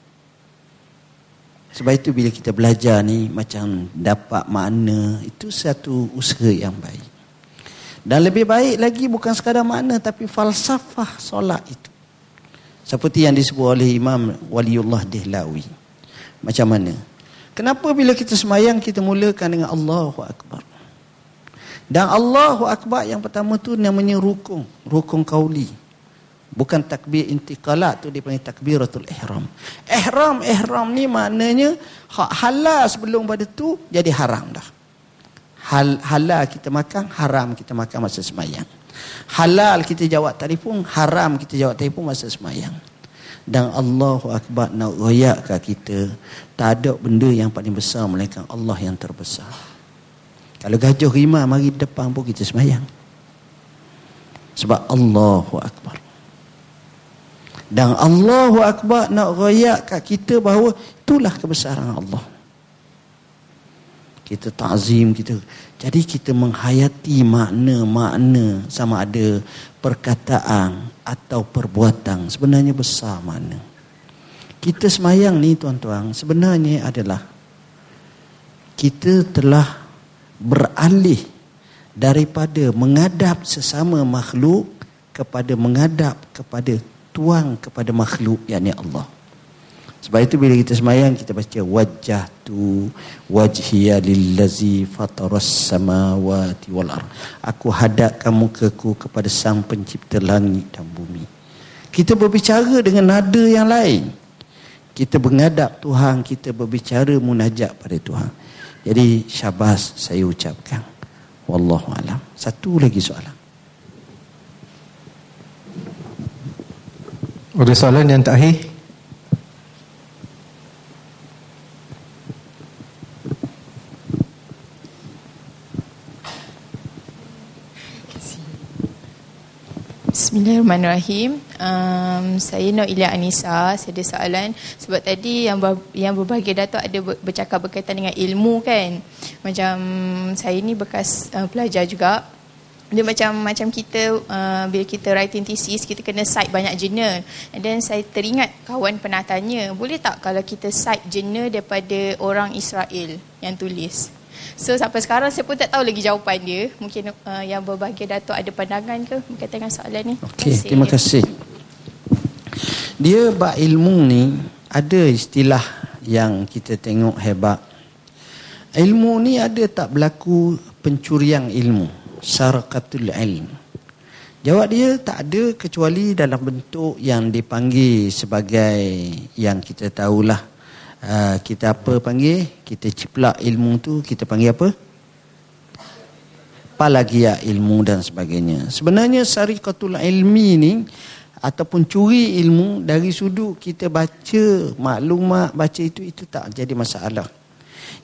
Sebab itu bila kita belajar ni macam dapat makna itu satu usaha yang baik. Dan lebih baik lagi bukan sekadar makna tapi falsafah solat itu. Seperti yang disebut oleh Imam Waliullah Dihlawi. Macam mana? Kenapa bila kita semayang kita mulakan dengan Allahu Akbar? Dan Allahu Akbar yang pertama tu namanya rukun. Rukun kauli. Bukan takbir intiqalat tu dipanggil takbiratul ihram. Ihram, ihram ni maknanya hak halal sebelum pada tu jadi haram dah. Hal, halal kita makan, haram kita makan masa semayang. Halal kita jawab telefon, haram kita jawab telefon masa semayang dan Allahu Akbar nak royakkan kita tak ada benda yang paling besar melainkan Allah yang terbesar kalau gajah rimah mari depan pun kita semayang. Sebab Allahu Akbar. Dan Allahu Akbar nak royakkan kita bahawa itulah kebesaran Allah. Kita ta'zim kita jadi kita menghayati makna-makna sama ada perkataan atau perbuatan. Sebenarnya besar mana. Kita semayang ni tuan-tuan sebenarnya adalah kita telah beralih daripada mengadap sesama makhluk kepada mengadap kepada tuang kepada makhluk yakni Allah. Sebab itu bila kita semayang kita baca wajah tu wajhiya lillazi fataras samawati wal ar. Aku hadapkan mukaku kepada sang pencipta langit dan bumi. Kita berbicara dengan nada yang lain. Kita menghadap Tuhan, kita berbicara munajat pada Tuhan. Jadi syabas saya ucapkan. Wallahu alam. Satu lagi soalan. Ada soalan yang terakhir? Bismillahirrahmanirrahim. Um, saya Nur Ilya Anissa. Saya ada soalan sebab tadi yang ber, yang berbahagia Datuk ada bercakap berkaitan dengan ilmu kan. Macam saya ni bekas uh, pelajar juga. Dia macam macam kita uh, bila kita writing thesis kita kena cite banyak jurnal. And then saya teringat kawan pernah tanya, boleh tak kalau kita cite jurnal daripada orang Israel yang tulis? So sampai sekarang saya pun tak tahu lagi jawapan dia. Mungkin uh, yang berbahagia Datuk ada pandangan ke berkaitan dengan soalan ni. Okey, terima kasih. Dia bab ilmu ni ada istilah yang kita tengok hebat. Ilmu ni ada tak berlaku pencurian ilmu, sarqatul ilm. Jawab dia tak ada kecuali dalam bentuk yang dipanggil sebagai yang kita tahulah uh, kita apa panggil? Kita ciplak ilmu tu kita panggil apa? Palagia ilmu dan sebagainya. Sebenarnya syariqatul ilmi ni ataupun curi ilmu dari sudut kita baca maklumat baca itu itu tak jadi masalah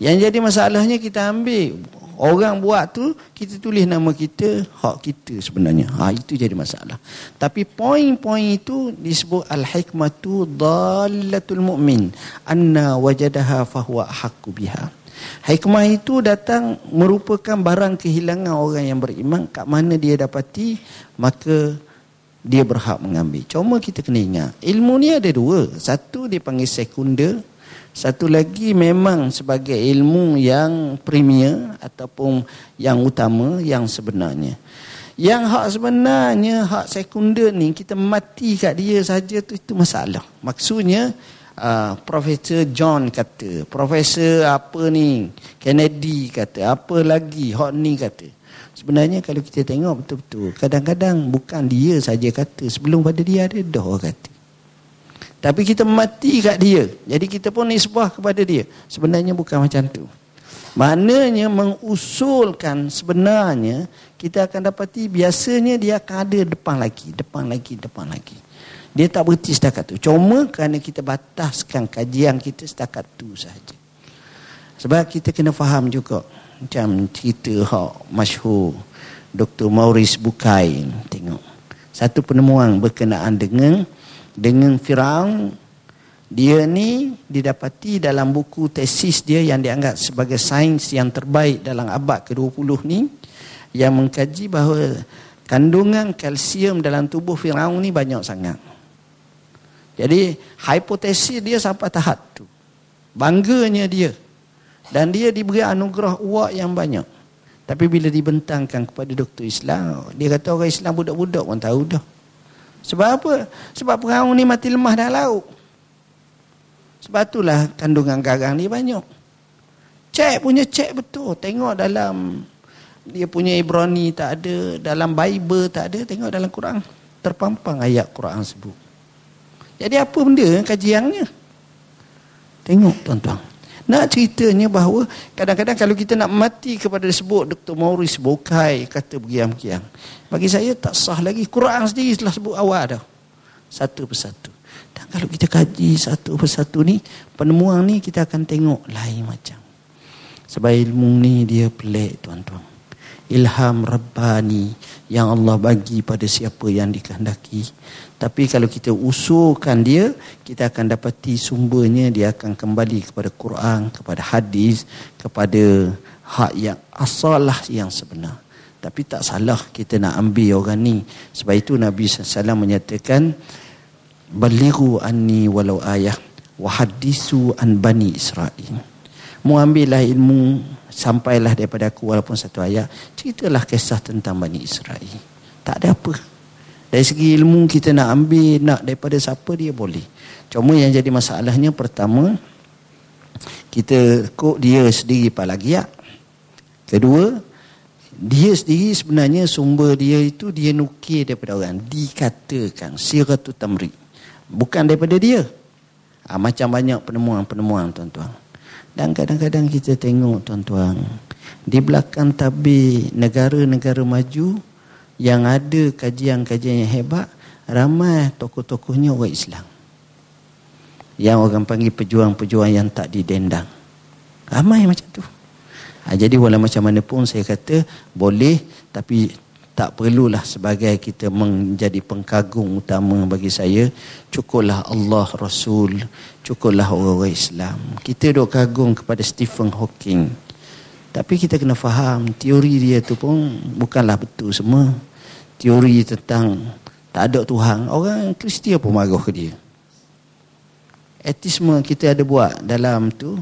yang jadi masalahnya kita ambil Orang buat tu kita tulis nama kita, hak kita sebenarnya. Ha itu jadi masalah. Tapi poin-poin itu disebut al-hikmatu dallatul mu'min anna wajadaha fahuwa haqqu biha. Hikmah itu datang merupakan barang kehilangan orang yang beriman kat mana dia dapati maka dia berhak mengambil. Cuma kita kena ingat, ilmu ni ada dua. Satu dipanggil sekunder, satu lagi memang sebagai ilmu yang premier ataupun yang utama yang sebenarnya. Yang hak sebenarnya, hak sekunder ni kita mati kat dia saja tu itu masalah. Maksudnya uh, Profesor John kata, Profesor apa ni, Kennedy kata, apa lagi hak ni kata. Sebenarnya kalau kita tengok betul-betul, kadang-kadang bukan dia saja kata, sebelum pada dia ada dah kata. Tapi kita mati kat dia. Jadi kita pun nisbah kepada dia. Sebenarnya bukan macam tu. Maknanya mengusulkan sebenarnya kita akan dapati biasanya dia akan ada depan lagi, depan lagi, depan lagi. Dia tak berhenti setakat tu. Cuma kerana kita bataskan kajian kita setakat tu saja. Sebab kita kena faham juga macam cerita hak masyhur Dr. Maurice Bukai tengok. Satu penemuan berkenaan dengan dengan Firaun Dia ni didapati dalam buku tesis dia yang dianggap sebagai sains yang terbaik dalam abad ke-20 ni yang mengkaji bahawa kandungan kalsium dalam tubuh Firaun ni banyak sangat. Jadi hipotesis dia sampai tahap tu. Bangganya dia. Dan dia diberi anugerah uak yang banyak. Tapi bila dibentangkan kepada doktor Islam, dia kata orang Islam budak-budak pun tahu dah. Sebab apa? Sebab Firaun ni mati lemah dalam laut. Sebab itulah kandungan garang ni banyak. Cek punya cek betul. Tengok dalam dia punya Ibrani tak ada, dalam Bible tak ada, tengok dalam Quran terpampang ayat Quran sebut. Jadi apa benda kajiannya? Tengok tuan-tuan. Nak ceritanya bahawa kadang-kadang kalau kita nak mati kepada sebut Dr. Maurice Bokai kata bergiam-giam. Bagi saya tak sah lagi. Quran sendiri telah sebut awal dah. Satu persatu. Dan kalau kita kaji satu persatu ni, penemuan ni kita akan tengok lain macam. Sebab ilmu ni dia pelik tuan-tuan. Ilham Rabbani yang Allah bagi pada siapa yang dikehendaki. Tapi kalau kita usulkan dia, kita akan dapati sumbernya dia akan kembali kepada Quran, kepada hadis, kepada hak yang asalah yang sebenar. Tapi tak salah kita nak ambil orang ni. Sebab itu Nabi SAW menyatakan, Baliru anni walau ayah wahadisu an bani Israel. Mu ambillah ilmu sampailah daripada aku walaupun satu ayat. Ceritalah kisah tentang Bani Israel. Tak ada apa. Dari segi ilmu kita nak ambil nak daripada siapa dia boleh. Cuma yang jadi masalahnya pertama kita kok dia sendiri palagiat. Kedua dia sendiri sebenarnya sumber dia itu dia nukir daripada orang dikatakan siratu tamri bukan daripada dia. Ha, macam banyak penemuan-penemuan tuan-tuan. Dan kadang-kadang kita tengok tuan-tuan. Di belakang tabir negara-negara maju yang ada kajian-kajian yang hebat. Ramai tokoh-tokohnya orang Islam. Yang orang panggil pejuang-pejuang yang tak didendang. Ramai macam tu. Ha, jadi walau macam mana pun saya kata boleh tapi tak perlulah sebagai kita menjadi pengkagum utama bagi saya cukuplah Allah Rasul cukuplah orang-orang Islam kita dok kagum kepada Stephen Hawking tapi kita kena faham teori dia tu pun bukanlah betul semua teori tentang tak ada Tuhan orang Kristian pun marah ke dia etisme kita ada buat dalam tu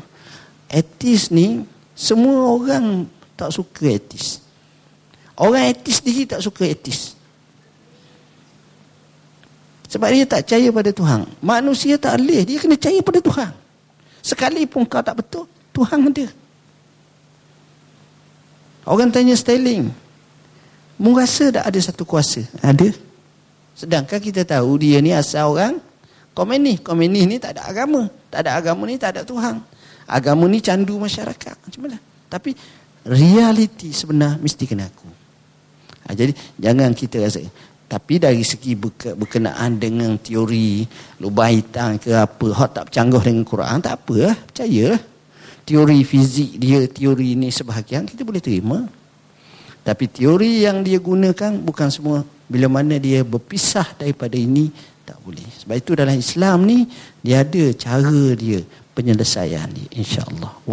etis ni semua orang tak suka etis Orang etis sendiri tak suka etis. Sebab dia tak percaya pada Tuhan. Manusia tak boleh. Dia kena percaya pada Tuhan. Sekalipun kau tak betul, Tuhan ada. Orang tanya Sterling. Mu rasa tak ada satu kuasa? Ada. Sedangkan kita tahu dia ni asal orang komunis. Komunis ni tak ada agama. Tak ada agama ni tak ada Tuhan. Agama ni candu masyarakat. Macam mana? Tapi realiti sebenar mesti kena aku. Ha, jadi jangan kita rasa tapi dari segi berkenaan dengan teori lubang hitam ke apa hak tak bercanggah dengan Quran tak apa lah percayalah teori fizik dia teori ini sebahagian kita boleh terima tapi teori yang dia gunakan bukan semua. Bila mana dia berpisah daripada ini tak boleh. Sebab itu dalam Islam ni dia ada cara dia penyelesaian dia insyaallah.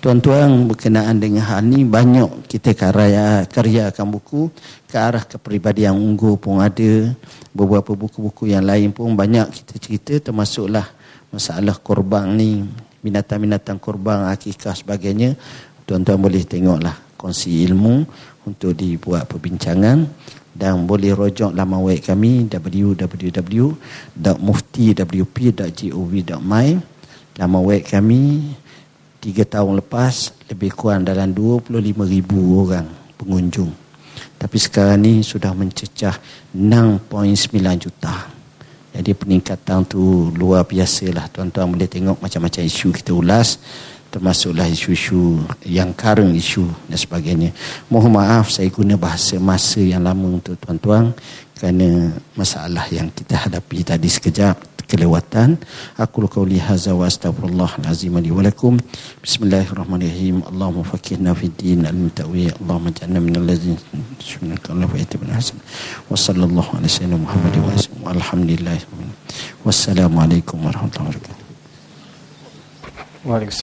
Tuan-tuan berkenaan dengan hal ni banyak kita karya karyakan buku. Ke arah kepribadian unggul pun ada. Beberapa buku-buku yang lain pun banyak kita cerita termasuklah masalah korban ni binatang-binatang korban akikah sebagainya. Tuan-tuan boleh tengoklah kongsi ilmu untuk dibuat perbincangan dan boleh rojok laman web kami www.muftiwp.gov.my laman web kami tiga tahun lepas lebih kurang dalam 25 ribu orang pengunjung. Tapi sekarang ni sudah mencecah 6.9 juta. Jadi peningkatan tu luar biasa lah. Tuan-tuan boleh tengok macam-macam isu kita ulas. Termasuklah isu-isu yang current isu dan sebagainya. Mohon maaf saya guna bahasa masa yang lama untuk tuan-tuan. Kerana masalah yang kita hadapi tadi sekejap kelewatan aku qauli hadza wa astaghfirullah alazim li wa lakum bismillahirrahmanirrahim allahumma faqihna fid din al mutawi allahumma ja'alna min yashkuruna Allah wa yatabana hasan wa sallallahu ala sayyidina muhammad wa sallam alhamdulillah Wassalamualaikum warahmatullahi wabarakatuh. Waalaikumsalam.